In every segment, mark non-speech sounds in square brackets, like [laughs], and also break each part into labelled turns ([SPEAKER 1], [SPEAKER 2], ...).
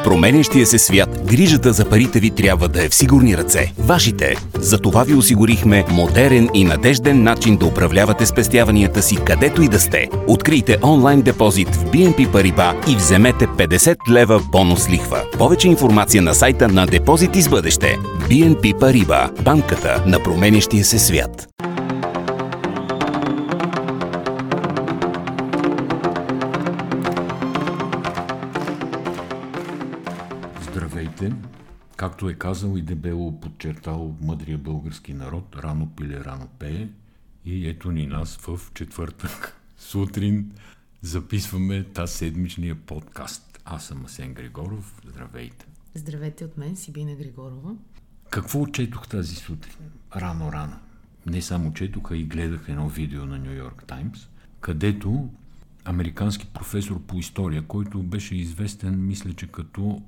[SPEAKER 1] В променящия се свят грижата за парите ви трябва да е в сигурни ръце. Вашите. За това ви осигурихме модерен и надежден начин да управлявате спестяванията си където и да сте. Открийте онлайн депозит в BNP Paribas и вземете 50 лева бонус лихва. Повече информация на сайта на Депозит из бъдеще. BNP Paribas. Банката на променящия се свят.
[SPEAKER 2] Както е казал и дебело подчертал мъдрия български народ, рано пиле, рано пее. И ето ни нас в четвъртък [laughs] сутрин записваме тази седмичния подкаст. Аз съм Асен Григоров. Здравейте!
[SPEAKER 3] Здравейте от мен, Сибина Григорова.
[SPEAKER 2] Какво четох тази сутрин? Рано-рано. Не само четох, а и гледах едно видео на Нью Йорк Таймс, където американски професор по история, който беше известен, мисля, че като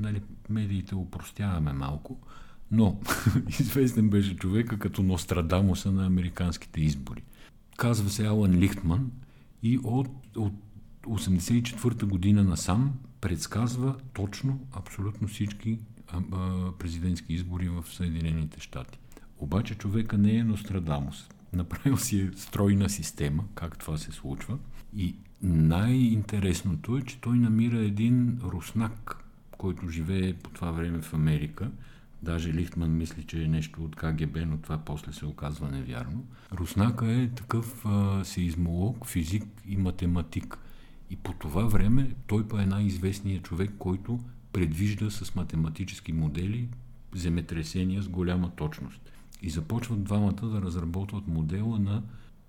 [SPEAKER 2] нали, медиите упростяваме малко, но [laughs] известен беше човека като Нострадамуса на американските избори. Казва се Алан Лихтман и от, от 84-та година насам предсказва точно абсолютно всички а, а, президентски избори в Съединените щати. Обаче човека не е Нострадамус. Направил си е стройна система, как това се случва. И най-интересното е, че той намира един руснак, който живее по това време в Америка. Даже Лихтман мисли, че е нещо от КГБ, но това после се оказва невярно. Руснака е такъв а, сеизмолог, физик и математик. И по това време той па е най-известният човек, който предвижда с математически модели земетресения с голяма точност. И започват двамата да разработват модела на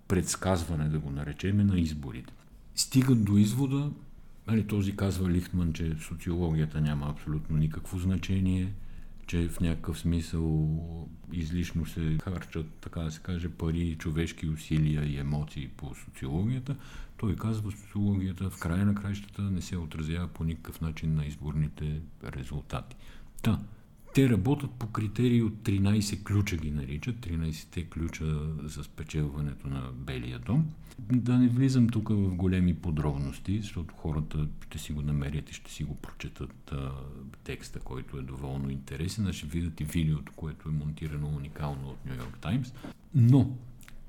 [SPEAKER 2] предсказване, да го наречеме, на изборите. Стигат до извода, нали, този казва Лихтман, че социологията няма абсолютно никакво значение, че в някакъв смисъл излишно се харчат, така да се каже, пари, човешки усилия и емоции по социологията. Той казва, социологията в края на краищата не се отразява по никакъв начин на изборните резултати. Та, те работят по критерии от 13 ключа ги наричат, 13-те ключа за спечелването на Белия дом. Да не влизам тук в големи подробности, защото хората ще си го намерят и ще си го прочетат а, текста, който е доволно интересен, а ще видят и видеото, което е монтирано уникално от Нью Йорк Таймс. Но,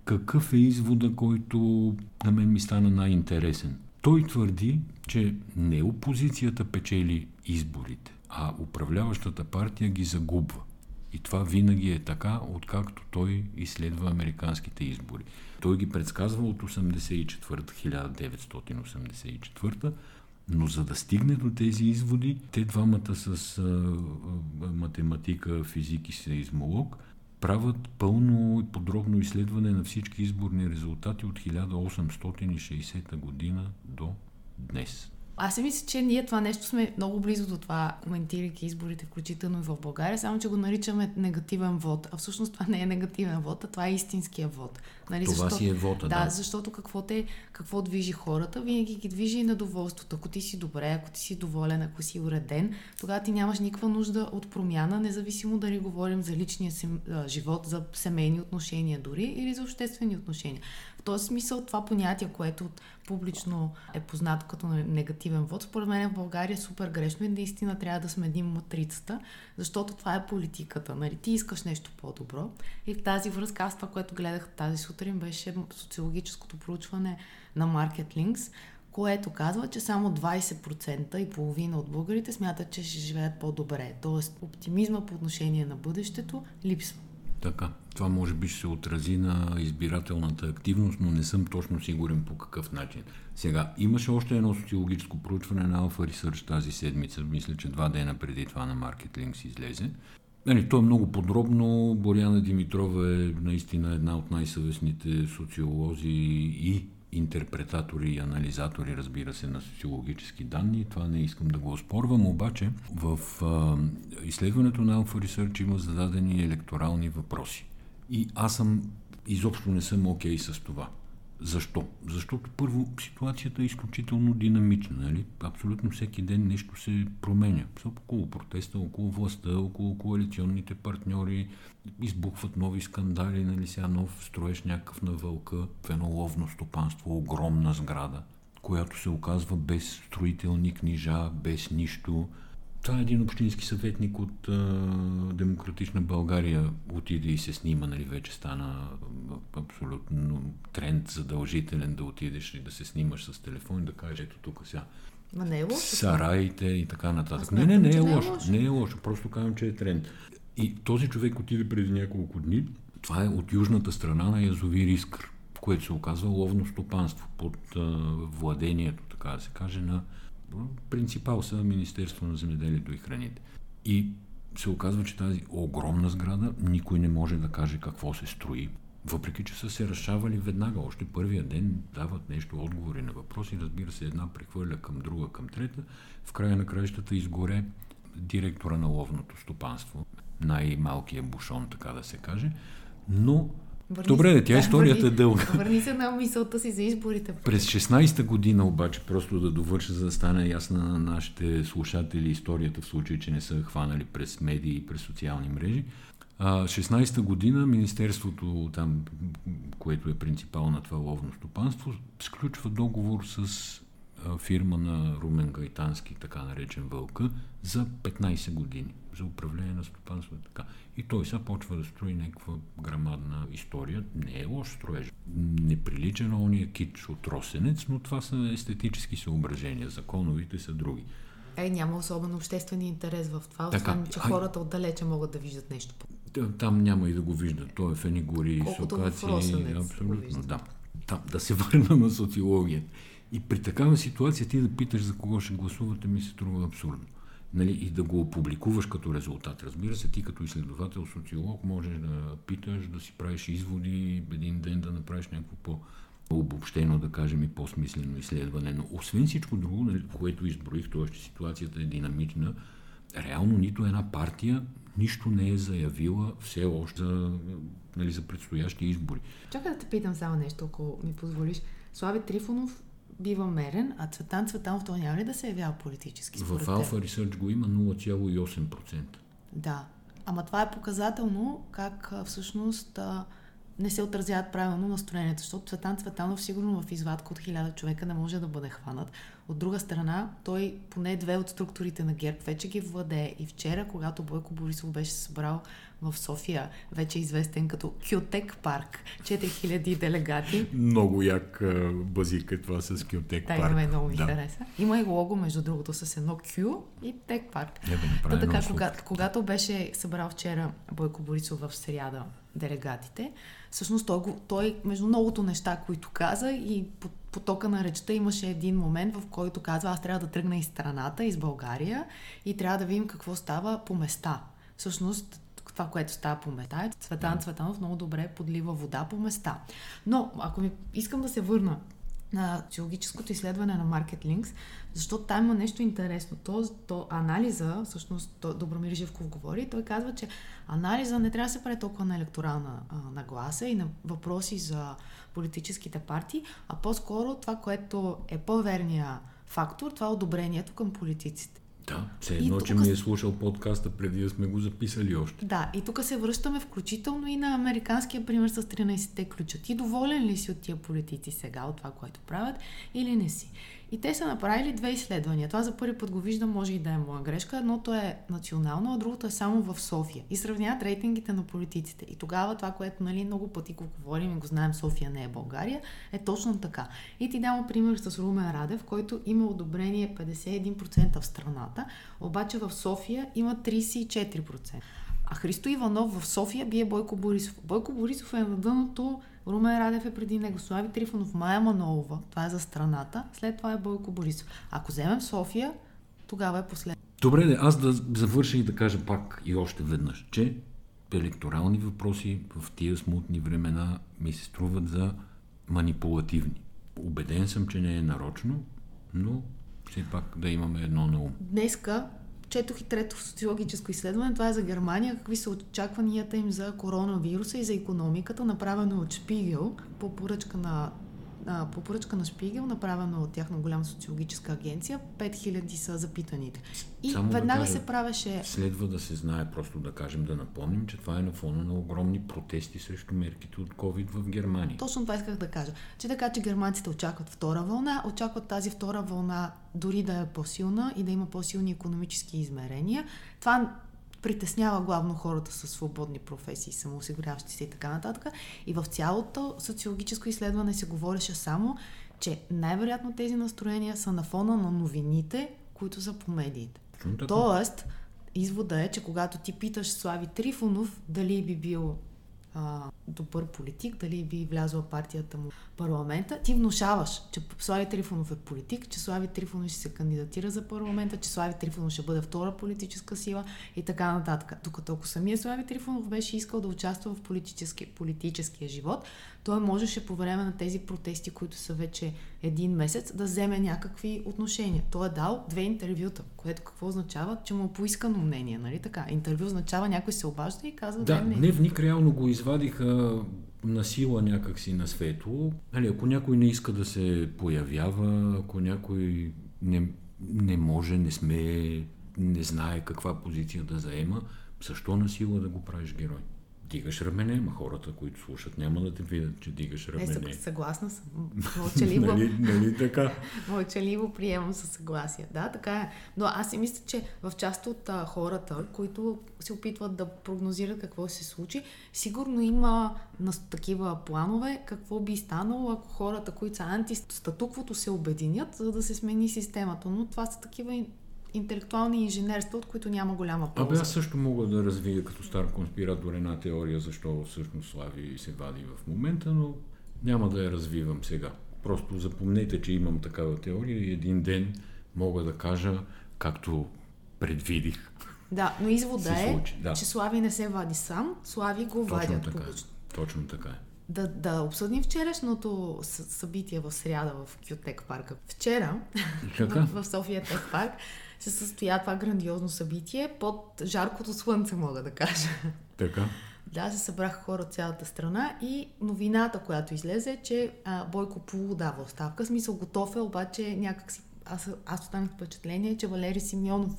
[SPEAKER 2] какъв е извода, който на мен ми стана най-интересен? Той твърди, че не опозицията печели изборите, а управляващата партия ги загубва. И това винаги е така, откакто той изследва американските избори. Той ги предсказва от 1984 но за да стигне до тези изводи, те двамата с а, математика, физик и сейзмолог правят пълно и подробно изследване на всички изборни резултати от 1860 година до днес.
[SPEAKER 3] Аз си мисля, че ние това нещо сме много близо до това, коментирайки изборите, включително и в България, само че го наричаме негативен вод. А всъщност това не е негативен вод, а това е истинския вод.
[SPEAKER 2] Нали? Това защото, си е вода,
[SPEAKER 3] да. Да, защото какво, те, какво движи хората, винаги ги движи и недоволството. Ако ти си добре, ако ти си доволен, ако си уреден, тогава ти нямаш никаква нужда от промяна, независимо дали говорим за личния си, а, живот, за семейни отношения дори или за обществени отношения. В този смисъл това понятие, което публично е познато като негативен вод, според мен в България е супер грешно и наистина трябва да сменим матрицата, защото това е политиката. Нали? Ти искаш нещо по-добро. И в тази връзка аз това, което гледах тази сутрин, беше социологическото проучване на Market Links, което казва, че само 20% и половина от българите смятат, че ще живеят по-добре. Тоест оптимизма по отношение на бъдещето липсва.
[SPEAKER 2] Така. Това може би ще се отрази на избирателната активност, но не съм точно сигурен по какъв начин. Сега, имаше още едно социологическо проучване на Alpha Research тази седмица, мисля, че два дена преди това на Market Links излезе. Нали, то е много подробно. Боряна Димитрова е наистина една от най-съвестните социолози и интерпретатори и анализатори, разбира се, на социологически данни. Това не искам да го оспорвам, обаче в а, изследването на Alpha Research има зададени електорални въпроси. И аз съм, изобщо не съм окей okay с това. Защо? Защото първо ситуацията е изключително динамична. Нали? Абсолютно всеки ден нещо се променя. Около протеста, около властта, около коалиционните партньори, избухват нови скандали, нали? сега нов строеш някакъв на вълка в едно ловно стопанство, огромна сграда, която се оказва без строителни книжа, без нищо. Това е един общински съветник от а, Демократична България отиде и се снима, нали, вече стана абсолютно тренд задължителен да отидеш и да се снимаш с телефон и да кажеш, ето тук сега
[SPEAKER 3] Ма не е лошо.
[SPEAKER 2] сараите и така нататък.
[SPEAKER 3] Аз
[SPEAKER 2] Не, не, не е
[SPEAKER 3] е
[SPEAKER 2] лошо.
[SPEAKER 3] лошо.
[SPEAKER 2] Не е лошо, просто казвам, че е тренд. И този човек отиде преди няколко дни. Това е от южната страна на язовир Искър, което се оказва ловно стопанство под а, владението, така да се каже, на принципал са Министерство на земеделието и храните. И се оказва, че тази огромна сграда никой не може да каже какво се строи. Въпреки, че са се разшавали веднага, още първия ден дават нещо, отговори на въпроси, разбира се, една прехвърля към друга, към трета. В края на краищата изгоре директора на ловното стопанство, най-малкият бушон, така да се каже. Но,
[SPEAKER 3] Върни
[SPEAKER 2] добре,
[SPEAKER 3] се-
[SPEAKER 2] тя
[SPEAKER 3] да,
[SPEAKER 2] историята е
[SPEAKER 3] върни-
[SPEAKER 2] дълга.
[SPEAKER 3] Върни се на мисълта си за изборите.
[SPEAKER 2] През 16-та година обаче, просто да довърша, за да стане ясна на нашите слушатели историята, в случай, че не са хванали през медии и през социални мрежи. А, 16-та година Министерството, там, което е принципал на това ловно стопанство, сключва договор с фирма на Румен Гайтански, така наречен Вълка, за 15 години за управление на стопанството. и Така. И той сега почва да строи някаква грамадна история. Не е лош строеж. Не прилича на ония кич от Росенец, но това са естетически съображения. Законовите са други.
[SPEAKER 3] Е, няма особено обществен интерес в това,
[SPEAKER 2] Така,
[SPEAKER 3] освен, че
[SPEAKER 2] ай-
[SPEAKER 3] хората отдалече могат да виждат нещо.
[SPEAKER 2] Та- Там няма и да го виждат. Той е в едни гори,
[SPEAKER 3] Колкото
[SPEAKER 2] сокаци. Абсолютно, да. Там, да се [laughs] върна на социологията. И при такава ситуация ти да питаш за кого ще гласувате, ми се струва абсурдно. Нали, и да го опубликуваш като резултат. Разбира се, ти като изследовател, социолог, можеш да питаш, да си правиш изводи, един ден да направиш някакво по обобщено, да кажем, и по-смислено изследване. Но освен всичко друго, нали, което изброих, т.е. че ситуацията е динамична, реално нито една партия нищо не е заявила все още нали, за предстоящи избори.
[SPEAKER 3] Чакай да те питам само нещо, ако ми позволиш. Слави Трифонов бива мерен, а Цветан Цветанов той няма ли да се явява политически според
[SPEAKER 2] В? Alpha Research го има 0,8%.
[SPEAKER 3] Да. Ама това е показателно как всъщност не се отразяват правилно настроенията, защото Цветан Цветанов сигурно в извадка от хиляда човека не може да бъде хванат. От друга страна, той поне две от структурите на ГЕРБ вече ги владее. И вчера, когато Бойко Борисов беше събрал в София, вече известен като Кютек парк, 4000 делегати,
[SPEAKER 2] Много як базик е това с Кютек
[SPEAKER 3] да,
[SPEAKER 2] парк.
[SPEAKER 3] има много ми
[SPEAKER 2] да.
[SPEAKER 3] хареса. Има и лого, между другото, с едно Q и Тек парк. Та така,
[SPEAKER 2] много
[SPEAKER 3] кога,
[SPEAKER 2] сладко.
[SPEAKER 3] когато беше събрал вчера Бойко Борисов в сряда делегатите, всъщност той, той между многото неща, които каза и по потока на речта имаше един момент, в който казва, аз трябва да тръгна из страната, из България и трябва да видим какво става по места. Всъщност, това, което става по места, е Цветан Цветанов много добре подлива вода по места. Но, ако ми искам да се върна на социологическото изследване на Market Links, защото там има нещо интересно. То, то анализа, всъщност то, Добромир Живков говори, той казва, че анализа не трябва да се прави толкова на електорална а, нагласа и на въпроси за политическите партии, а по-скоро това, което е по-верния фактор, това е одобрението към политиците.
[SPEAKER 2] Да, все едно,
[SPEAKER 3] тук
[SPEAKER 2] че ми е слушал подкаста преди да сме го записали още.
[SPEAKER 3] Да, и тук се връщаме включително и на американския пример с 13-те ключа. Ти доволен ли си от тия политици сега, от това, което правят, или не си? И те са направили две изследвания. Това за първи път го виждам, може и да е моя грешка. Едното е национално, а другото е само в София. И сравняват рейтингите на политиците. И тогава това, което нали, много пъти го говорим и го знаем, София не е България, е точно така. И ти давам пример с Румен Радев, който има одобрение 51% в страната, обаче в София има 34%. А Христо Иванов в София бие Бойко Борисов. Бойко Борисов е на дъното, Румен Радев е преди него, Слави Трифонов, Майя Манолова, това е за страната, след това е Бойко Борисов. Ако вземем София, тогава е послед.
[SPEAKER 2] Добре, де, аз да завърша и да кажа пак и още веднъж, че електорални въпроси в тия смутни времена ми се струват за манипулативни. Убеден съм, че не е нарочно, но все пак да имаме едно на ум.
[SPEAKER 3] Днеска четох и трето социологическо изследване, това е за Германия, какви са очакванията им за коронавируса и за економиката, направено от Шпигел по поръчка на а, по поръчка на Шпигел, направено от тяхна голяма социологическа агенция, 5000 са запитаните. И
[SPEAKER 2] Само да
[SPEAKER 3] веднага
[SPEAKER 2] кажа,
[SPEAKER 3] се правеше...
[SPEAKER 2] Следва да се знае, просто да кажем, да напомним, че това е на фона на огромни протести срещу мерките от COVID в Германия.
[SPEAKER 3] Точно това исках да кажа. Че така, че германците очакват втора вълна, очакват тази втора вълна дори да е по-силна и да има по-силни економически измерения. Това притеснява главно хората с свободни професии, самоосигуряващи се и така нататък. И в цялото социологическо изследване се говореше само, че най-вероятно тези настроения са на фона на новините, които са по медиите. Тоест, извода е, че когато ти питаш Слави Трифонов дали би бил а, добър политик, дали би влязла партията му в парламента, ти внушаваш, че Слави Трифонов е политик, че Слави Трифонов ще се кандидатира за парламента, че Слави Трифонов ще бъде втора политическа сила и така нататък. Докато ако самия Слави Трифонов беше искал да участва в политически, политическия живот, той можеше по време на тези протести, които са вече един месец, да вземе някакви отношения. Той е дал две интервюта, което какво означава, че му е поискано мнение, нали така? Интервю означава някой се обажда и казва
[SPEAKER 2] Да,
[SPEAKER 3] мнение.
[SPEAKER 2] Дневник реално го извадиха на сила някакси на светло. Нали, ако някой не иска да се появява, ако някой не, не може, не сме, не знае каква позиция да заема, защо на сила да го правиш герой? Дигаш рамене, ма хората, които слушат, няма да те видят, че дигаш
[SPEAKER 3] Е,
[SPEAKER 2] рамене.
[SPEAKER 3] съг- съгласна съм. [laughs] Мълчаливо,
[SPEAKER 2] нали, нали така? [laughs]
[SPEAKER 3] мълчаливо приемам със съгласие. Да, така е. Но аз си мисля, че в част от а, хората, които се опитват да прогнозират какво се случи, сигурно има на такива планове какво би станало, ако хората, които са антистатуквото, се обединят, за да се смени системата. Но това са такива интелектуални инженерства, от които няма голяма полза.
[SPEAKER 2] Абе, аз също мога да развия като стар конспиратор една теория, защо всъщност Слави се вади в момента, но няма да я развивам сега. Просто запомнете, че имам такава теория и един ден мога да кажа, както предвидих.
[SPEAKER 3] Да, но извода е,
[SPEAKER 2] случи, да.
[SPEAKER 3] че Слави не се вади сам, Слави го
[SPEAKER 2] Точно
[SPEAKER 3] вадят
[SPEAKER 2] така. е.
[SPEAKER 3] публично.
[SPEAKER 2] Точно така е.
[SPEAKER 3] Да, да обсъдим вчерашното събитие в сряда в Кютек парка. Вчера в, [laughs] в София Тек парк се състоя това грандиозно събитие под жаркото слънце, мога да кажа.
[SPEAKER 2] Така.
[SPEAKER 3] Да, се събраха хора от цялата страна и новината, която излезе, е, че а, Бойко Полу дава оставка. Смисъл готов е, обаче някак си... Аз, аз останах впечатление, че Валери Симеонов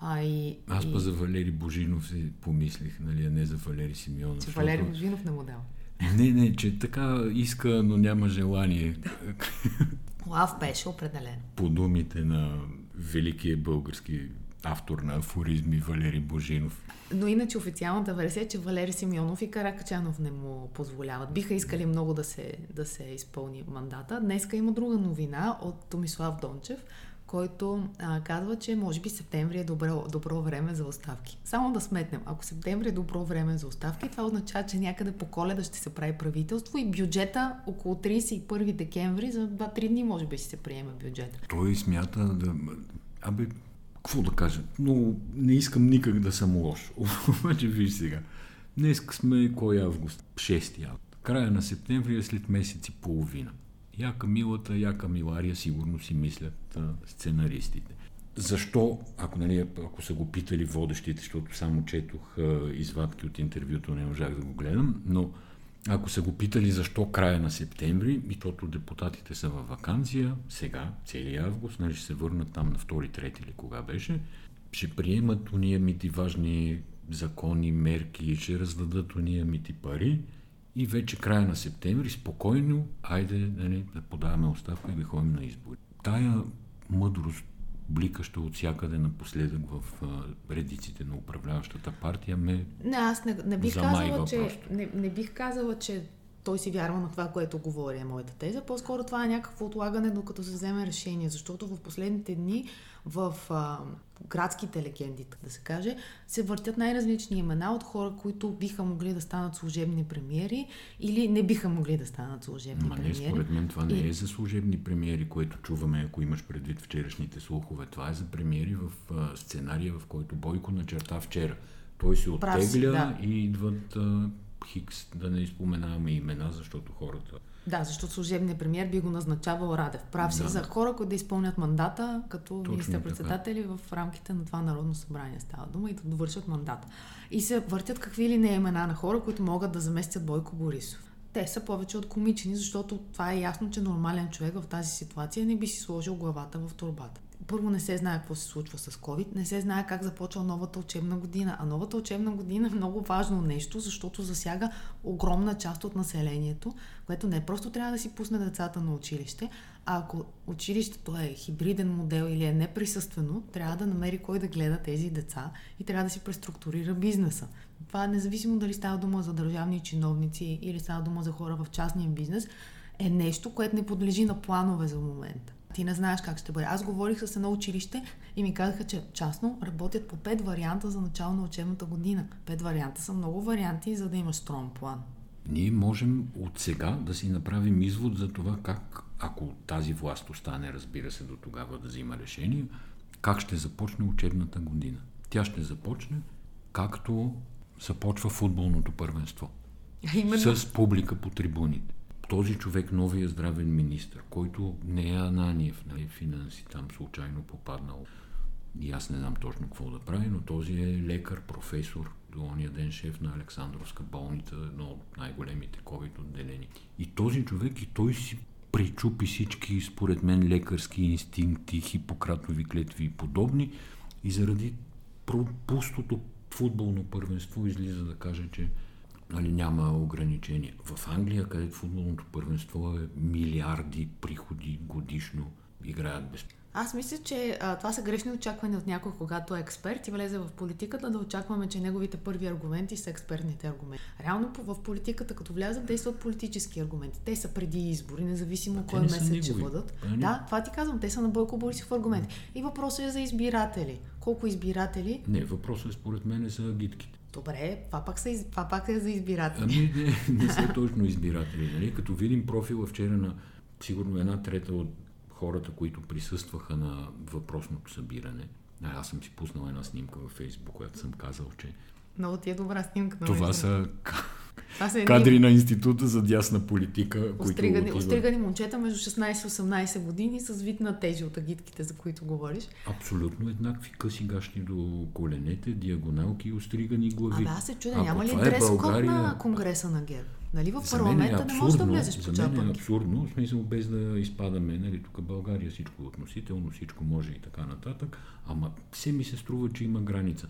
[SPEAKER 3] а, и...
[SPEAKER 2] Аз
[SPEAKER 3] и,
[SPEAKER 2] па за Валери Божинов си помислих, нали, а не за Валери Симеонов.
[SPEAKER 3] Че
[SPEAKER 2] защото-
[SPEAKER 3] Валери Божинов не му дава.
[SPEAKER 2] Не, не, че така иска, но няма желание.
[SPEAKER 3] Лав беше определен.
[SPEAKER 2] По думите на великия български автор на афоризми Валери Божинов.
[SPEAKER 3] Но иначе официалната версия е, че Валери Симеонов и Каракачанов не му позволяват. Биха искали много да се, да се изпълни мандата. Днеска има друга новина от Томислав Дончев, който а, казва, че може би септември е добро, добро време за оставки. Само да сметнем, ако септември е добро време за оставки, това означава, че някъде по коледа ще се прави правителство и бюджета около 31 декември, за 2-3 дни може би ще се приеме бюджета.
[SPEAKER 2] Той смята да... Абе, какво да кажа? Но не искам никак да съм лош. [laughs] Обаче виж сега. Днес сме кой август? 6 август. Края на септември е след месец и половина. Яка милата, яка милария, сигурно си мислят а, сценаристите. Защо, ако, нали, ако са го питали водещите, защото само четох а, извадки от интервюто, не можах да го гледам, но ако са го питали защо края на септември, и тото депутатите са във вакансия, сега, целият август, нали ще се върнат там на 2-3 или кога беше, ще приемат уния мити важни закони, мерки, ще раздадат уния мити пари и вече края на септември спокойно, айде нали, да подаваме оставка и да ходим на избори. Тая мъдрост, бликаща от всякъде напоследък в а, редиците на управляващата партия, ме
[SPEAKER 3] Не, аз не, не бих
[SPEAKER 2] Замайва
[SPEAKER 3] казала, че,
[SPEAKER 2] просто.
[SPEAKER 3] не, не бих казала, че той си вярва на това, което говори, е моята теза. По-скоро това е някакво отлагане, докато се вземе решение, защото в последните дни в а, градските легенди, да се каже, се въртят най-различни имена от хора, които биха могли да станат служебни премиери или не биха могли да станат служебни
[SPEAKER 2] Ма не,
[SPEAKER 3] премиери.
[SPEAKER 2] според мен това не
[SPEAKER 3] И-
[SPEAKER 2] е за служебни премиери, което чуваме, ако имаш предвид вчерашните слухове. Това е за премиери в а, сценария, в който Бойко начерта вчера. Той се
[SPEAKER 3] Прав си,
[SPEAKER 2] оттегля
[SPEAKER 3] да.
[SPEAKER 2] и идват а, Хикс, да не изпоменаваме имена, защото хората...
[SPEAKER 3] Да, защото служебният премьер би го назначавал Радев. Прав си
[SPEAKER 2] Да.
[SPEAKER 3] за хора, които да изпълнят мандата като министър-председатели в рамките на това Народно събрание става дума и да довършат мандата. И се въртят какви ли не имена на хора, които могат да заместят Бойко Борисов. те са повече от комични, защото това е ясно, че нормален човек в тази ситуация не би си сложил главата в турбата първо не се знае какво се случва с COVID, не се знае как започва новата учебна година. А новата учебна година е много важно нещо, защото засяга огромна част от населението, което не просто трябва да си пусне децата на училище, а ако училището е хибриден модел или е неприсъствено, трябва да намери кой да гледа тези деца и трябва да си преструктурира бизнеса. Това независимо дали става дума за държавни чиновници или става дума за хора в частния бизнес, е нещо, което не подлежи на планове за момента ти не знаеш как ще бъде. Аз говорих с едно училище и ми казаха, че частно работят по пет варианта за начало на учебната година. Пет варианта са много варианти, за да имаш строн план.
[SPEAKER 2] Ние можем от сега да си направим извод за това как, ако тази власт остане, разбира се, до тогава да взима решение, как ще започне учебната година. Тя ще започне както започва футболното първенство. Именно. С публика по трибуните този човек, новия здравен министр, който не е Ананиев, нали, финанси там случайно попаднал. И аз не знам точно какво да прави, но този е лекар, професор, до ония ден шеф на Александровска болница, едно от най-големите COVID отделени. И този човек и той си пречупи всички, според мен, лекарски инстинкти, хипократови клетви и подобни и заради пустото футболно първенство излиза да каже, че нали, няма ограничения. В Англия, където футболното първенство е милиарди приходи годишно, играят без
[SPEAKER 3] аз мисля, че а, това са грешни очаквания от някой, когато е експерт и влезе в политиката, да очакваме, че неговите първи аргументи са експертните аргументи. Реално в политиката, като влязат, действат политически аргументи. Те са преди избори, независимо кой месец ще бъдат. А, да, това ти казвам, те са на Бойко Борисов аргументи. И въпросът е за избиратели. Колко избиратели?
[SPEAKER 2] Не, въпросът е според мен е за агитките.
[SPEAKER 3] Добре, това пак, са, това пак е за избиратели.
[SPEAKER 2] Ами не, не са точно избиратели. Нали? Като видим профила вчера на сигурно една трета от хората, които присъстваха на въпросното събиране. Аз съм си пуснал една снимка във Фейсбук, която съм казал, че
[SPEAKER 3] много ти е добра снимка.
[SPEAKER 2] Това са това са едни... Кадри на Института за дясна политика.
[SPEAKER 3] Остригани,
[SPEAKER 2] които
[SPEAKER 3] остригани момчета между 16 и 18 години с вид на тези от агитките, за които говориш.
[SPEAKER 2] Абсолютно еднакви къси гащи до коленете, диагоналки и остригани глави.
[SPEAKER 3] Абе, аз се чудя, няма ли дрес е България... на Конгреса на ГЕРБ? Нали в е парламента е не можеш да влезеш по
[SPEAKER 2] За мен е абсурдно, в смисъл без да изпадаме, нали, тук България всичко е относително, всичко може и така нататък, ама все ми се струва, че има граница.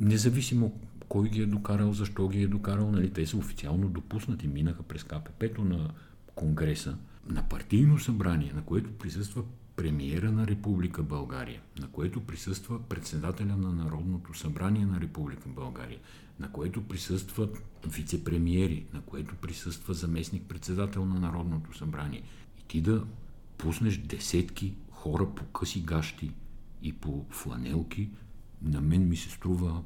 [SPEAKER 2] Независимо кой ги е докарал, защо ги е докарал, нали, те са официално допуснати, минаха през КПП-то на Конгреса, на партийно събрание, на което присъства премиера на Република България, на което присъства председателя на Народното събрание на Република България, на което присъстват вице-премиери, на което присъства заместник-председател на Народното събрание. И ти да пуснеш десетки хора по къси гащи и по фланелки, на мен ми се струва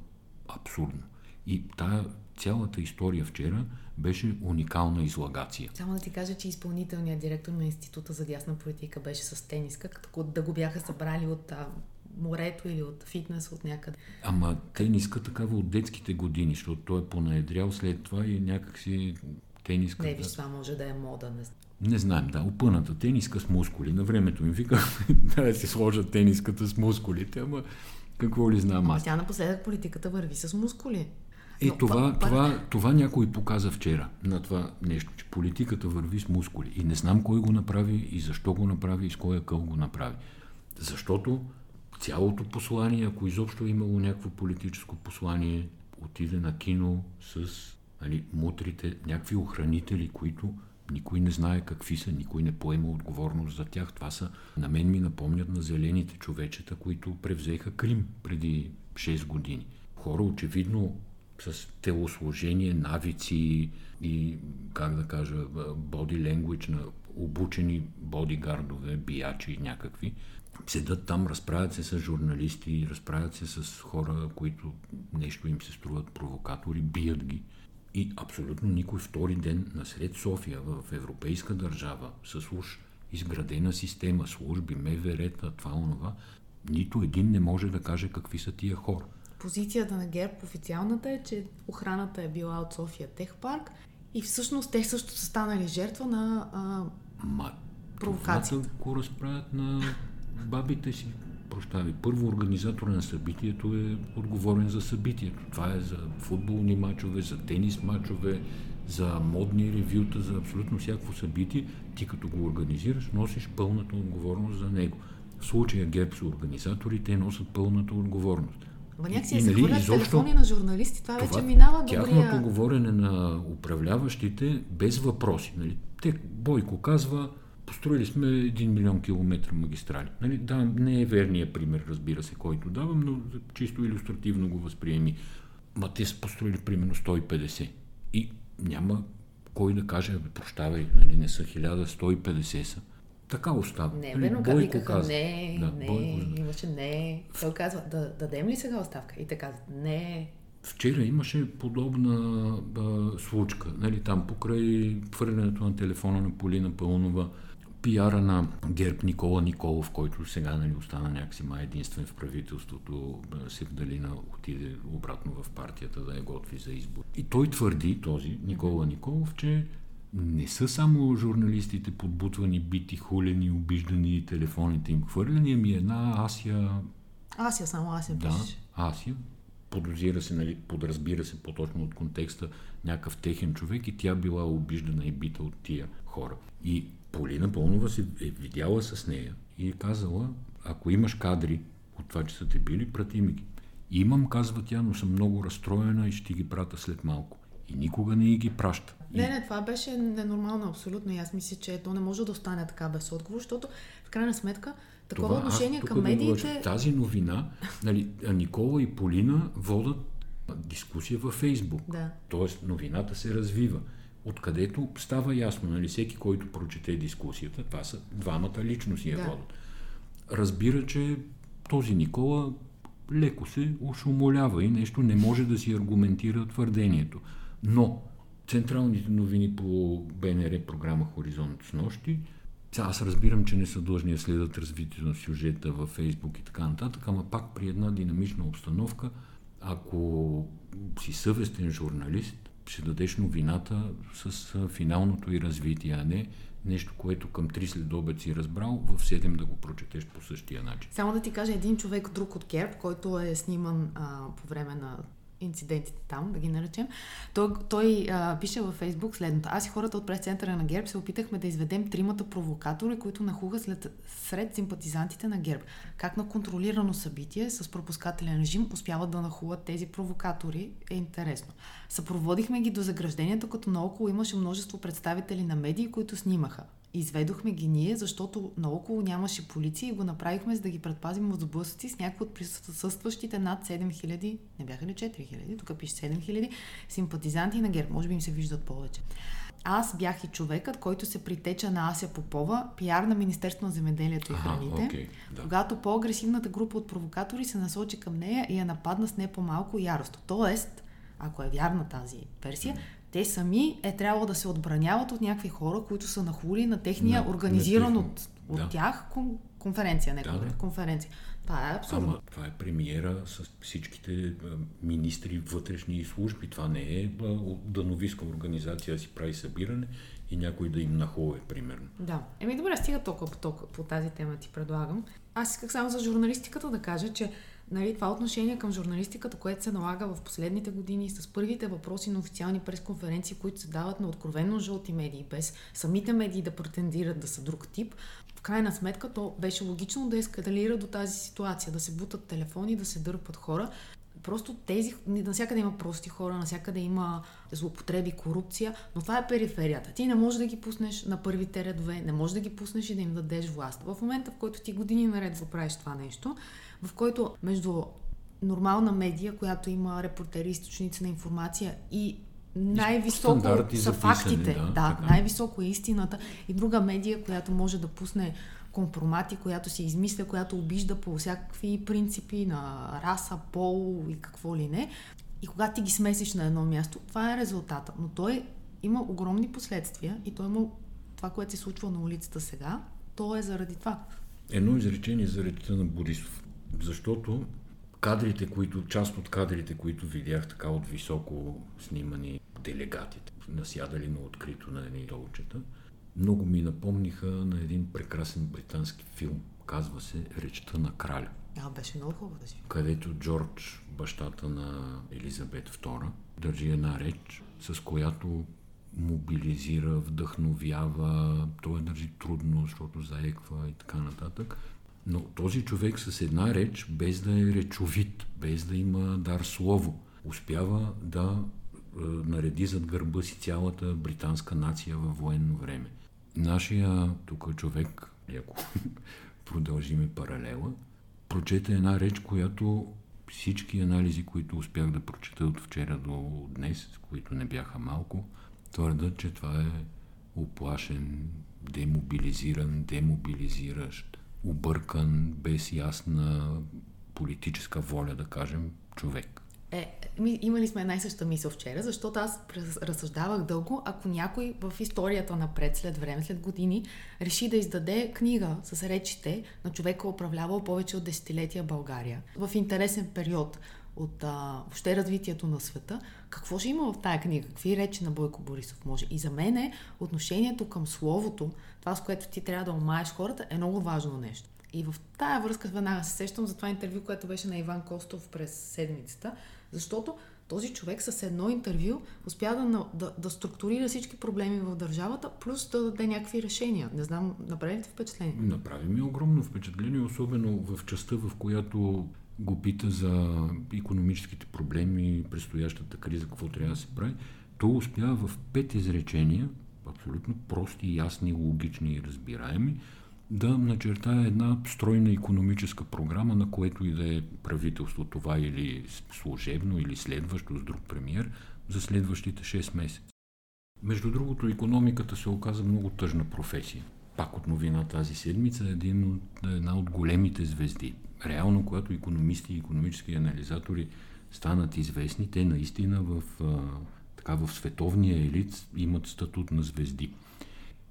[SPEAKER 2] абсурдно. И тая цялата история вчера беше уникална излагация.
[SPEAKER 3] Само да ти кажа, че изпълнителният директор на Института за дясна политика беше с тениска, като да го бяха събрали от а, морето или от фитнес от някъде.
[SPEAKER 2] Ама тениска такава от детските години, защото той е понаедрял след това и някакси тениска...
[SPEAKER 3] Не, виж, това може да е мода. Не,
[SPEAKER 2] не знаем, да, опъната тениска с мускули. На времето ми вика [laughs] да се сложат тениската с мускулите, ама какво ли знам
[SPEAKER 3] аз? Тя напоследък политиката върви с мускули.
[SPEAKER 2] Е, Но, това, па, това, това някой показа вчера на това нещо, че политиката върви с мускули. И не знам кой го направи и защо го направи и с кой къл го направи. Защото цялото послание, ако изобщо е имало някакво политическо послание, отиде на кино с нали, мутрите, някакви охранители, които никой не знае какви са, никой не поема отговорност за тях. Това са, на мен ми напомнят на зелените човечета, които превзеха Крим преди 6 години. Хора очевидно с телосложение, навици и, как да кажа, боди ленгвич на обучени бодигардове, биячи някакви, седат там, разправят се с журналисти, разправят се с хора, които нещо им се струват провокатори, бият ги. И абсолютно никой втори ден насред София, в европейска държава, с уж изградена система, служби, МВР, това, онова, нито един не може да каже какви са тия хора.
[SPEAKER 3] Позицията на ГЕРБ официалната е, че охраната е била от София Техпарк и всъщност те също са станали жертва на а,
[SPEAKER 2] Ма, провокацията. Това го разправят на бабите си прощави. Първо организатор на събитието е отговорен за събитието. Това е за футболни мачове, за тенис мачове, за модни ревюта, за абсолютно всяко събитие, ти като го организираш, носиш пълната отговорност за него. В случая ГЕРБ са организатори, те носят пълната отговорност.
[SPEAKER 3] Ма някакси и, се нали, хвърлят изобщо, телефони на журналисти, това, това вече минава добрия...
[SPEAKER 2] Тяхното говорене на управляващите без въпроси. Нали? Те, Бойко казва, построили сме 1 милион километра магистрали. Нали? Да, не е верният пример, разбира се, който давам, но чисто иллюстративно го възприеми. Ма те са построили примерно 150. И няма кой да каже, прощавай, нали, не са 1150 са. Така остава.
[SPEAKER 3] Не, нали, бе, но Бойко каза, не, да, не, Бойко... имаше не. Той казва, да, дадем ли сега оставка? И те казват, не.
[SPEAKER 2] Вчера имаше подобна а, случка, нали, там покрай хвърлянето на телефона на Полина Пълнова, пиара на ГЕРБ Никола Николов, който сега нали, остана някакси май единствен в правителството, Севдалина отиде обратно в партията да я готви за избор. И той твърди, този Никола Николов, че не са само журналистите подбутвани, бити, хулени, обиждани, телефоните им хвърляни, ами една Асия...
[SPEAKER 3] Асия, само Асия
[SPEAKER 2] Да, пишеш. Асия. Подозира се, нали, подразбира се по-точно от контекста някакъв техен човек и тя била обиждана и бита от тия хора. И Полина Пълнова се е видяла с нея и е казала, ако имаш кадри от това, че са те били, прати ми ги. Имам, казва тя, но съм много разстроена и ще ги прата след малко. И никога не ги праща.
[SPEAKER 3] Не, не, това беше ненормално, абсолютно. И аз мисля, че то не може да остане така без отговор, защото в крайна сметка такова това, отношение към медиите...
[SPEAKER 2] Да тази новина, нали, Никола и Полина водат дискусия във Фейсбук.
[SPEAKER 3] Да.
[SPEAKER 2] Тоест новината се развива. Откъдето става ясно, нали, всеки, който прочете дискусията, това са двамата личности я да. водят. Разбира, че този Никола леко се ушумолява и нещо не може да си аргументира твърдението. Но централните новини по БНР програма Хоризонт с нощи, аз разбирам, че не са длъжни да следят развитието на сюжета във Фейсбук и така нататък, ама пак при една динамична обстановка, ако си съвестен журналист, ще дадеш новината с финалното и развитие, а не нещо, което към 3 след обед си разбрал, в 7 да го прочетеш по същия начин.
[SPEAKER 3] Само да ти кажа един човек друг от Керп, който е сниман а, по време на инцидентите там, да ги наречем, той, той а, пише във Фейсбук следното. Аз и хората от прес-центъра на ГЕРБ се опитахме да изведем тримата провокатори, които нахуга след, сред симпатизантите на ГЕРБ. Как на контролирано събитие с пропускателен режим успяват да нахуват тези провокатори е интересно. Съпроводихме ги до заграждението, като наоколо имаше множество представители на медии, които снимаха. Изведохме ги ние, защото наоколо нямаше полиция и го направихме, за да ги предпазим от сблъсъци с някои от присъстващите над 7000, не бяха ли 4000, тук пише 7000, симпатизанти на ГЕРБ. Може би им се виждат повече. Аз бях и човекът, който се притеча на Ася Попова, пиар на Министерство на земеделието и храните,
[SPEAKER 2] okay, да.
[SPEAKER 3] когато по-агресивната група от провокатори се насочи към нея и я нападна с не по-малко ярост. Тоест, ако е вярна тази версия, те сами е трябвало да се отбраняват от някакви хора, които са нахули на техния да, организиран от, от да. тях конференция, не да, да. конференция. Това е абсурдно.
[SPEAKER 2] Ама това е премиера с всичките министри вътрешни служби. Това не е дановиска организация да си прави събиране и някой да им нахове, примерно.
[SPEAKER 3] Да. Еми добре, стига толкова по, толкова по тази тема ти предлагам. Аз исках само за журналистиката да кажа, че нали, това отношение към журналистиката, което се налага в последните години с първите въпроси на официални пресконференции, които се дават на откровенно жълти медии, без самите медии да претендират да са друг тип, в крайна сметка то беше логично да ескалира до тази ситуация, да се бутат телефони, да се дърпат хора. Просто тези, навсякъде има прости хора, навсякъде има злоупотреби, корупция, но това е периферията. Ти не можеш да ги пуснеш на първите редове, не можеш да ги пуснеш и да им дадеш власт. В момента, в който ти години наред го правиш това нещо, в който между нормална медия, която има репортери, източници на информация и най-високо са фактите. Да, да най-високо е истината. И друга медия, която може да пусне компромати, която си измисля, която обижда по всякакви принципи на раса, пол и какво ли не. И когато ти ги смесиш на едно място, това е резултата. Но той има огромни последствия и той има това, което се случва на улицата сега, то е заради това.
[SPEAKER 2] Едно изречение за речта на Борисов. Защото кадрите, които, част от кадрите, които видях така от високо снимани делегатите, насядали на открито на едни долчета, много ми напомниха на един прекрасен британски филм. Казва се Речта на краля.
[SPEAKER 3] А, беше много хубаво да си.
[SPEAKER 2] Където Джордж, бащата на Елизабет II, държи една реч, с която мобилизира, вдъхновява, той държи трудно, защото заеква и така нататък. Но този човек с една реч, без да е речовит, без да има дар слово, успява да е, нареди зад гърба си цялата британска нация във военно време. Нашия тук човек, ако [laughs] продължиме паралела, прочете една реч, която всички анализи, които успях да прочета от вчера до днес, които не бяха малко, твърдат, че това е оплашен, демобилизиран, демобилизиращ, объркан, без ясна политическа воля, да кажем, човек.
[SPEAKER 3] Е, имали сме една и съща мисъл вчера, защото аз разсъждавах дълго, ако някой в историята напред, след време, след години, реши да издаде книга с речите на човека, управлявал повече от десетилетия България, в интересен период от а, въобще развитието на света, какво ще има в тая книга? Какви речи на Бойко Борисов може? И за мен е отношението към словото, това с което ти трябва да омаеш хората, е много важно нещо. И в тая връзка веднага се сещам за това интервю, което беше на Иван Костов през седмицата, защото този човек с едно интервю успя да, да, да структурира всички проблеми в държавата, плюс да даде някакви решения. Не знам, направи ли впечатление?
[SPEAKER 2] Направи ми огромно впечатление, особено в частта, в която го пита за економическите проблеми, предстоящата криза, какво трябва да се прави. То успя в пет изречения, абсолютно прости, ясни, логични и разбираеми, да начертая една стройна економическа програма, на което и да е правителство това или служебно, или следващо с друг премьер, за следващите 6 месеца. Между другото, економиката се оказа много тъжна професия. Пак от новина тази седмица е един от, една от големите звезди. Реално, когато економисти и економически анализатори станат известни, те наистина в, така, в световния елит имат статут на звезди.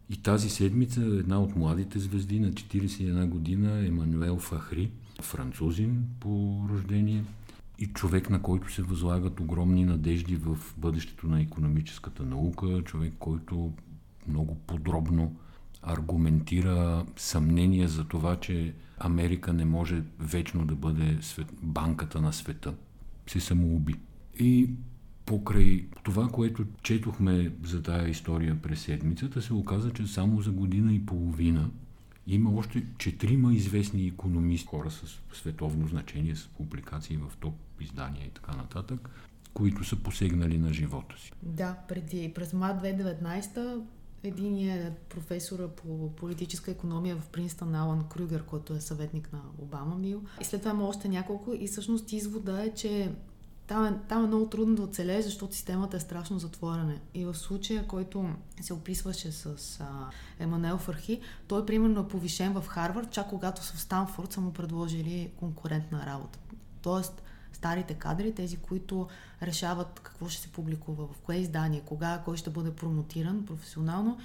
[SPEAKER 2] И тази седмица една от младите звезди на 41 година, Емануел Фахри, французин по рождение и човек, на който се възлагат огромни надежди в бъдещето на економическата наука, човек, който много подробно аргументира съмнение за това, че Америка не може вечно да бъде свет, банката на света. Се самоуби. И покрай това, което четохме за тая история през седмицата, се оказа, че само за година и половина има още четирима известни економисти, хора с световно значение, с публикации в топ издания и така нататък, които са посегнали на живота си.
[SPEAKER 3] Да, преди, през март 2019 един е професора по политическа економия в Принстън Алан Крюгер, който е съветник на Обама бил. И след това има още няколко и всъщност извода е, че там е, там е много трудно да оцелееш, защото системата е страшно затворена. И в случая, който се описваше с а, Еманел Фархи, той примерно е повишен в Харвард, чак когато са в Станфорд са му предложили конкурентна работа. Тоест, старите кадри, тези, които решават какво ще се публикува, в кое издание, кога, кой ще бъде промотиран професионално,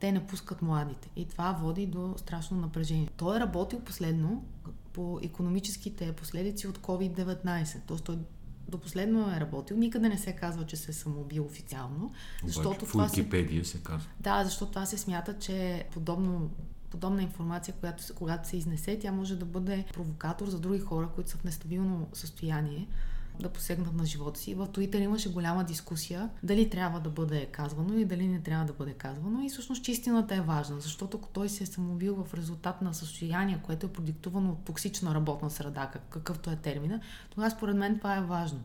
[SPEAKER 3] те не пускат младите. И това води до страшно напрежение. Той е работил последно по економическите последици от COVID-19. Тоест той до последно е работил. Никъде не се казва, че се е самоубил официално.
[SPEAKER 2] Защото в Уикипедия се... се казва.
[SPEAKER 3] Да, защото това се смята, че подобно подобна информация, която, когато се изнесе, тя може да бъде провокатор за други хора, които са в нестабилно състояние да посегнат на живота си. В Twitter имаше голяма дискусия дали трябва да бъде казвано и дали не трябва да бъде казвано. И всъщност истината е важна, защото ако той се е самоубил в резултат на състояние, което е продиктувано от токсична работна среда, какъвто е термина, тогава според мен това е важно.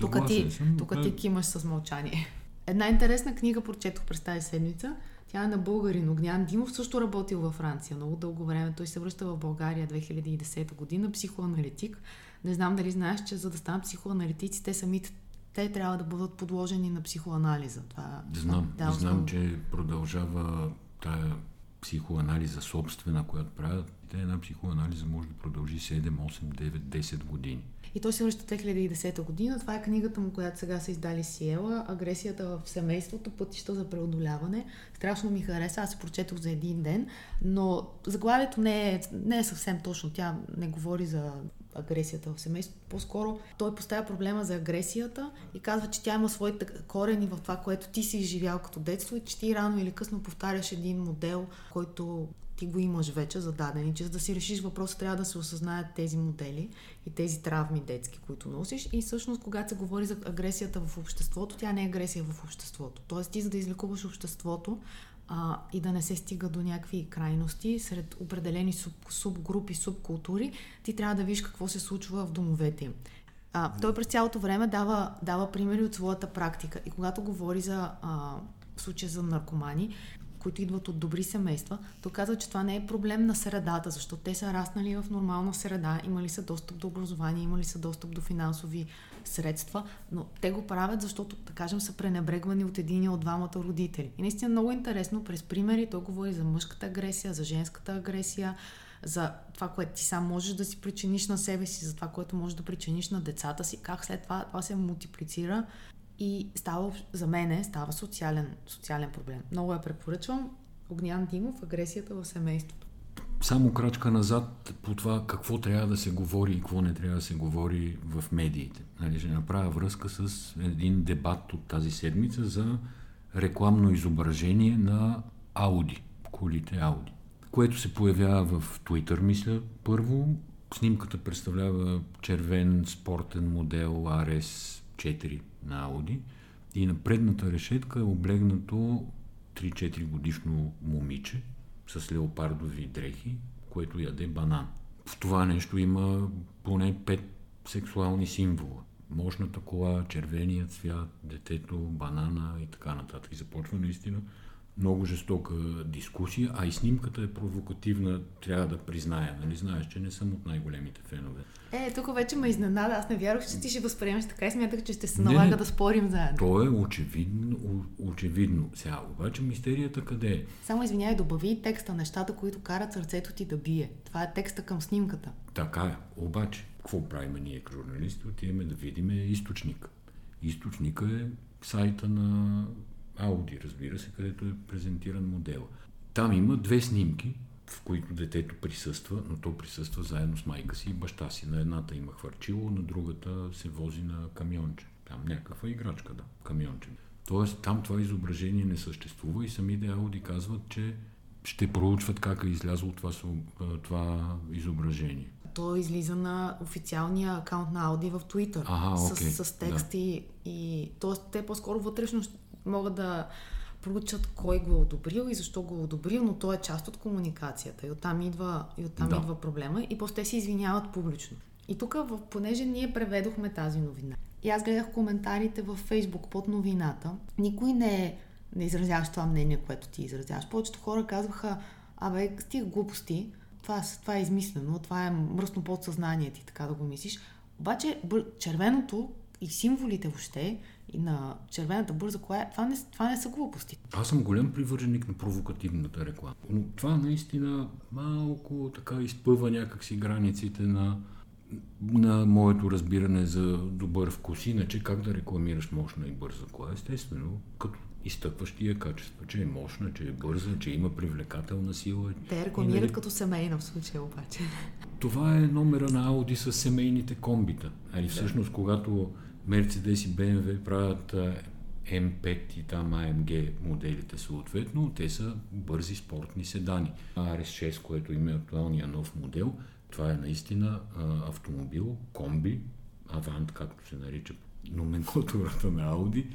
[SPEAKER 3] Тук ти, тук ти кимаш с мълчание. [laughs] Една интересна книга прочетох през тази седмица. Тя е на българин. Огнян Димов също работил във Франция много дълго време. Той се връща в България 2010 година, психоаналитик. Не знам дали знаеш, че за да станат психоаналитици, те самите те трябва да бъдат подложени на психоанализа. Това,
[SPEAKER 2] знам, да, знам, че продължава тая психоанализа собствена, която правят. Те една психоанализа може да продължи 7, 8, 9, 10 години.
[SPEAKER 3] И той се връща 2010 година. Това е книгата му, която сега са издали Сиела. Агресията в семейството, пътища за преодоляване. Страшно ми хареса. Аз се прочетох за един ден, но заглавието не е, не е съвсем точно. Тя не говори за агресията в семейството. По-скоро той поставя проблема за агресията и казва, че тя има своите корени в това, което ти си изживял като детство и че ти рано или късно повтаряш един модел, който ти го имаш вече зададен и че за да си решиш въпроса трябва да се осъзнаят тези модели и тези травми детски, които носиш и всъщност когато се говори за агресията в обществото, тя не е агресия в обществото. Тоест ти за да излекуваш обществото а, и да не се стига до някакви крайности сред определени суб, субгрупи, субкултури, ти трябва да видиш какво се случва в домовете им. А, той през цялото време дава, дава примери от своята практика и когато говори за а, случая за наркомани, които идват от добри семейства, то казва, че това не е проблем на средата, защото те са раснали в нормална среда, имали са достъп до образование, имали са достъп до финансови средства, но те го правят, защото, да кажем, са пренебрегвани от един от двамата родители. И наистина много интересно, през примери той говори за мъжката агресия, за женската агресия, за това, което ти сам можеш да си причиниш на себе си, за това, което можеш да причиниш на децата си, как след това това се мултиплицира и става, за мен става социален, социален проблем. Много я препоръчвам. Огнян Димов, агресията в семейството.
[SPEAKER 2] Само крачка назад по това какво трябва да се говори и какво не трябва да се говори в медиите. Нали, ще направя връзка с един дебат от тази седмица за рекламно изображение на Ауди, колите Ауди, което се появява в Twitter, мисля, първо. Снимката представлява червен спортен модел RS4 на Ауди и на предната решетка е облегнато 3-4 годишно момиче с леопардови дрехи, което яде банан. В това нещо има поне 5 сексуални символа. Мощната кола, червеният цвят, детето, банана и така нататък. И започва наистина много жестока дискусия, а и снимката е провокативна, трябва да призная. Нали знаеш, че не съм от най-големите фенове.
[SPEAKER 3] Е, тук вече ме изненада. Аз не вярвах, че ти ще възприемеш така и смятах, че ще се налага не, не, да спорим заедно.
[SPEAKER 2] То е очевидно, очевидно. Сега, обаче мистерията къде е?
[SPEAKER 3] Само извиняй, добави текста, нещата, които карат сърцето ти да бие. Това е текста към снимката.
[SPEAKER 2] Така е. Обаче, какво правим ние, журналисти? Отиваме да видим източник. Източника е сайта на Ауди, разбира се, където е презентиран модел. Там има две снимки, в които детето присъства, но то присъства заедно с майка си и баща си. На едната има хвърчило, на другата се вози на камионче. Там някаква играчка, да, камионче. Тоест там това изображение не съществува и самите Ауди казват, че ще проучват как е излязло това, това изображение.
[SPEAKER 3] То излиза на официалния акаунт на Ауди в Twitter.
[SPEAKER 2] Ага, okay.
[SPEAKER 3] с, с тексти да. и... Тоест те по-скоро вътрешно могат да проучат кой го е одобрил и защо го е одобрил, но то е част от комуникацията и оттам идва, и оттам да. идва проблема и после те се извиняват публично. И тук, понеже ние преведохме тази новина, и аз гледах коментарите във Фейсбук под новината, никой не, е, не изразяваш това мнение, което ти изразяваш. Повечето хора казваха, абе, стига глупости, това, това е измислено, това е мръсно подсъзнание ти, така да го мислиш. Обаче червеното и символите въобще на червената бърза кола, това не, това не са глупости.
[SPEAKER 2] Аз съм голям привърженик на провокативната реклама. Но това наистина малко така изпъва някакси границите на, на моето разбиране за добър вкус. Иначе как да рекламираш мощна и бърза кола? Естествено, като изтъкваш тия качества, че е мощна, че е бърза, че има привлекателна сила.
[SPEAKER 3] Те рекламират нали... като семейна в случая обаче.
[SPEAKER 2] Това е номера на Ауди с семейните комбита. Али всъщност, когато Mercedes и BMW правят M5 и там AMG моделите съответно, те са бързи спортни седани. RS6, което има актуалния нов модел, това е наистина автомобил, комби, авант, както се нарича номенклатурата на Audi,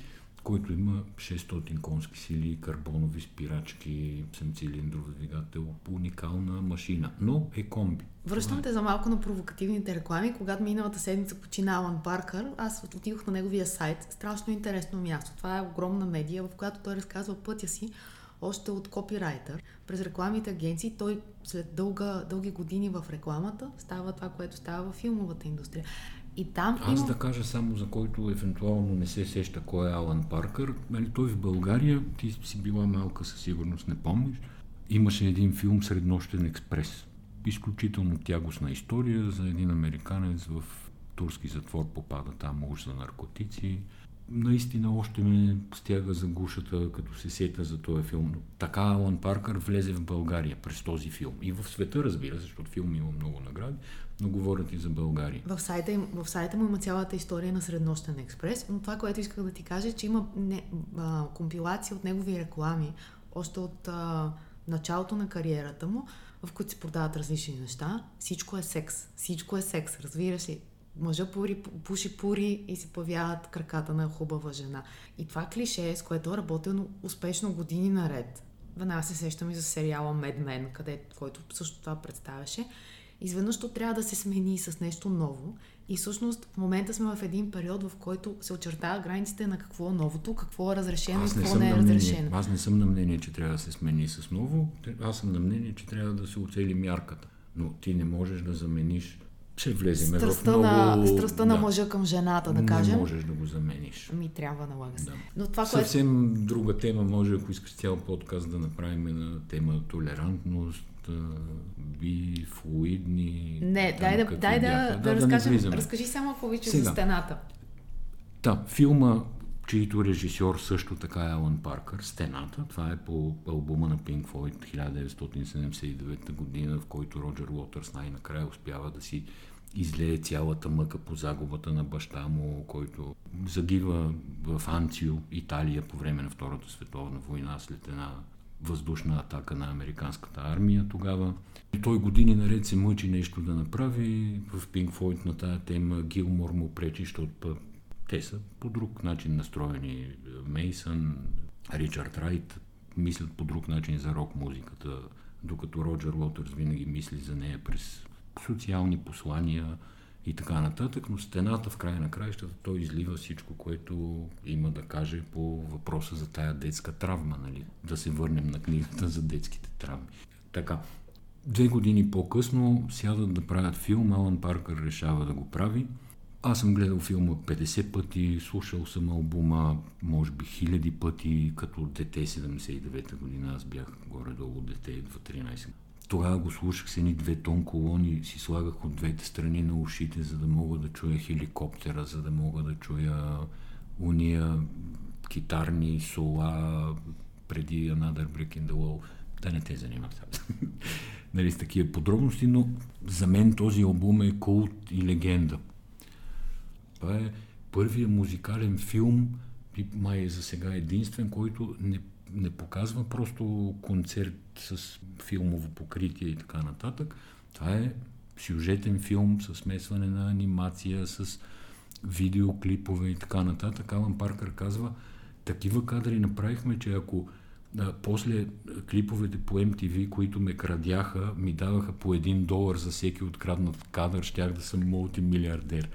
[SPEAKER 2] който има 600 конски сили, карбонови спирачки, 7-цилиндров двигател, уникална машина, но е комби.
[SPEAKER 3] Връщам те за малко на провокативните реклами. Когато миналата седмица почина Алан Паркър, аз отидох на неговия сайт. Страшно интересно място. Това е огромна медия, в която той разказва пътя си още от копирайтер. През рекламните агенции той след дълга, дълги години в рекламата става това, което става в филмовата индустрия. И там
[SPEAKER 2] Аз има... да кажа само за който евентуално не се сеща кой е Алан Паркър. Нали, той в България, ти си била малка със сигурност, не помниш, имаше един филм Среднощен експрес. Изключително тягостна история за един американец в турски затвор попада там уж за наркотици наистина още ме стяга за гушата, като се сета за този филм. Така Алан Паркър влезе в България през този филм. И в света, разбира се, защото филм има много награди, но говорят и за България.
[SPEAKER 3] В сайта, им, в сайта му има цялата история на Среднощен експрес, но това, което исках да ти кажа, е, че има не, а, компилация от негови реклами, още от а, началото на кариерата му, в които се продават различни неща, всичко е секс. Всичко е секс, разбираш ли? Мъжа пури, пуши пури и се появяват краката на хубава жена. И това клише, с което е работено успешно години наред. Веднага се сещам и за сериала Mad Men, който също това представяше. Изведнъж то трябва да се смени с нещо ново. И всъщност в момента сме в един период, в който се очертава границите на какво е новото, какво е разрешено и какво не е разрешено.
[SPEAKER 2] Аз не съм на мнение, че трябва да се смени с ново. Аз съм на мнение, че трябва да се оцели мярката. Но ти не можеш да замениш ще влезем
[SPEAKER 3] страстта
[SPEAKER 2] в много...
[SPEAKER 3] На, страстта да. на мъжа към жената, да кажем.
[SPEAKER 2] Не можеш да го замениш.
[SPEAKER 3] Ми трябва, налага се. Да.
[SPEAKER 2] Но това, Съвсем което... друга тема, може, ако искаш цял подкаст да направим на тема толерантност, бифлуидни...
[SPEAKER 3] Не, дай да, дай да, да, да, разкажем, да разкажи само ако обичаш за стената.
[SPEAKER 2] Да, филма, чието режисьор също така е Алан Паркър, Стената, това е по албума на Pink Floyd 1979 година, в който Роджер Уотърс най-накрая успява да си излее цялата мъка по загубата на баща му, който загива в Анцио, Италия по време на Втората световна война след една въздушна атака на американската армия тогава. И той години наред се мъчи нещо да направи. В Pink Floyd на тая тема Гилмор му пречи, защото те са по друг начин настроени. Мейсън, Ричард Райт мислят по друг начин за рок музиката, докато Роджер Уотърс винаги мисли за нея през социални послания и така нататък, но стената в края на краищата той излива всичко, което има да каже по въпроса за тая детска травма, нали? да се върнем на книгата за детските травми. Така, две години по-късно сядат да правят филм, Алан Паркър решава да го прави. Аз съм гледал филма 50 пъти, слушал съм албума, може би хиляди пъти, като дете 79-та година, аз бях горе-долу дете, 13 тогава го слушах с едни две тон колони, си слагах от двете страни на ушите, за да мога да чуя хеликоптера, за да мога да чуя уния китарни сола преди Another Brick in the Wall. Да не те занимавам [laughs] нали, с такива подробности, но за мен този албум е култ и легенда. Това е първият музикален филм, май е за сега единствен, който не не показва просто концерт с филмово покритие и така нататък. Това е сюжетен филм с смесване на анимация, с видеоклипове и така нататък. Алан Паркър казва, такива кадри направихме, че ако а, после клиповете по MTV, които ме крадяха, ми даваха по един долар за всеки откраднат кадър, щях да съм мултимилиардер.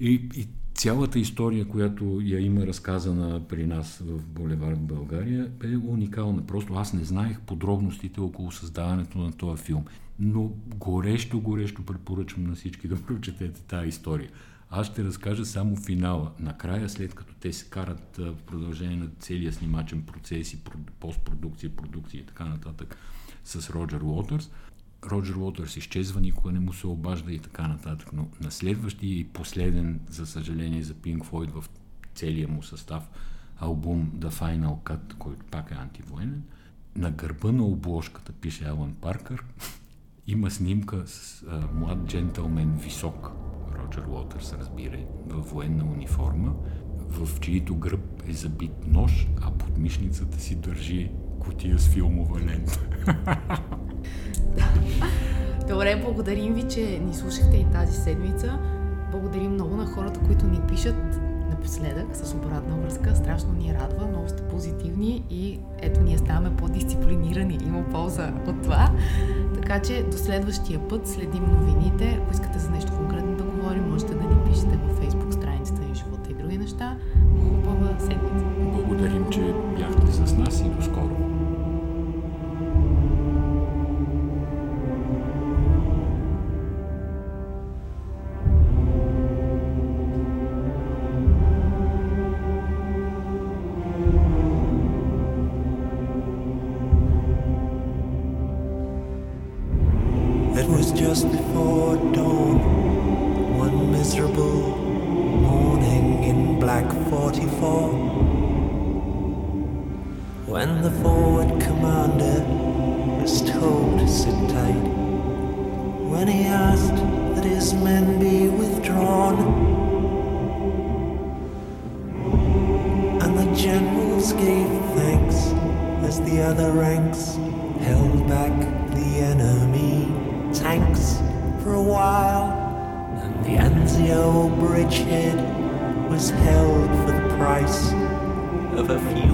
[SPEAKER 2] И, и цялата история, която я има разказана при нас в Булевард България, е уникална. Просто аз не знаех подробностите около създаването на този филм. Но горещо, горещо препоръчвам на всички [laughs] да прочетете тази история. Аз ще разкажа само финала. Накрая, след като те се карат в продължение на целия снимачен процес и постпродукция, продукция и така нататък с Роджер Уотърс, Роджер Уотърс изчезва, никога не му се обажда и така нататък. Но на следващия и последен, за съжаление, за Pink Floyd в целия му състав албум The Final Cut, който пак е антивоенен, на гърба на обложката пише Алан Паркър, [laughs] има снимка с а, млад джентълмен висок, Роджер Уотърс, разбира, в военна униформа, в чието гръб е забит нож, а под мишницата си държи кутия с филмова лента. [laughs] [laughs]
[SPEAKER 3] Добре, благодарим ви, че ни слушахте и тази седмица. Благодарим много на хората, които ни пишат напоследък с обратна връзка. Страшно ни радва, много сте позитивни и ето ние ставаме по-дисциплинирани. Има полза от това. Така че до следващия път следим новините. Ако искате за нещо конкретно да говорим, можете да ни пишете във Facebook
[SPEAKER 4] of a few.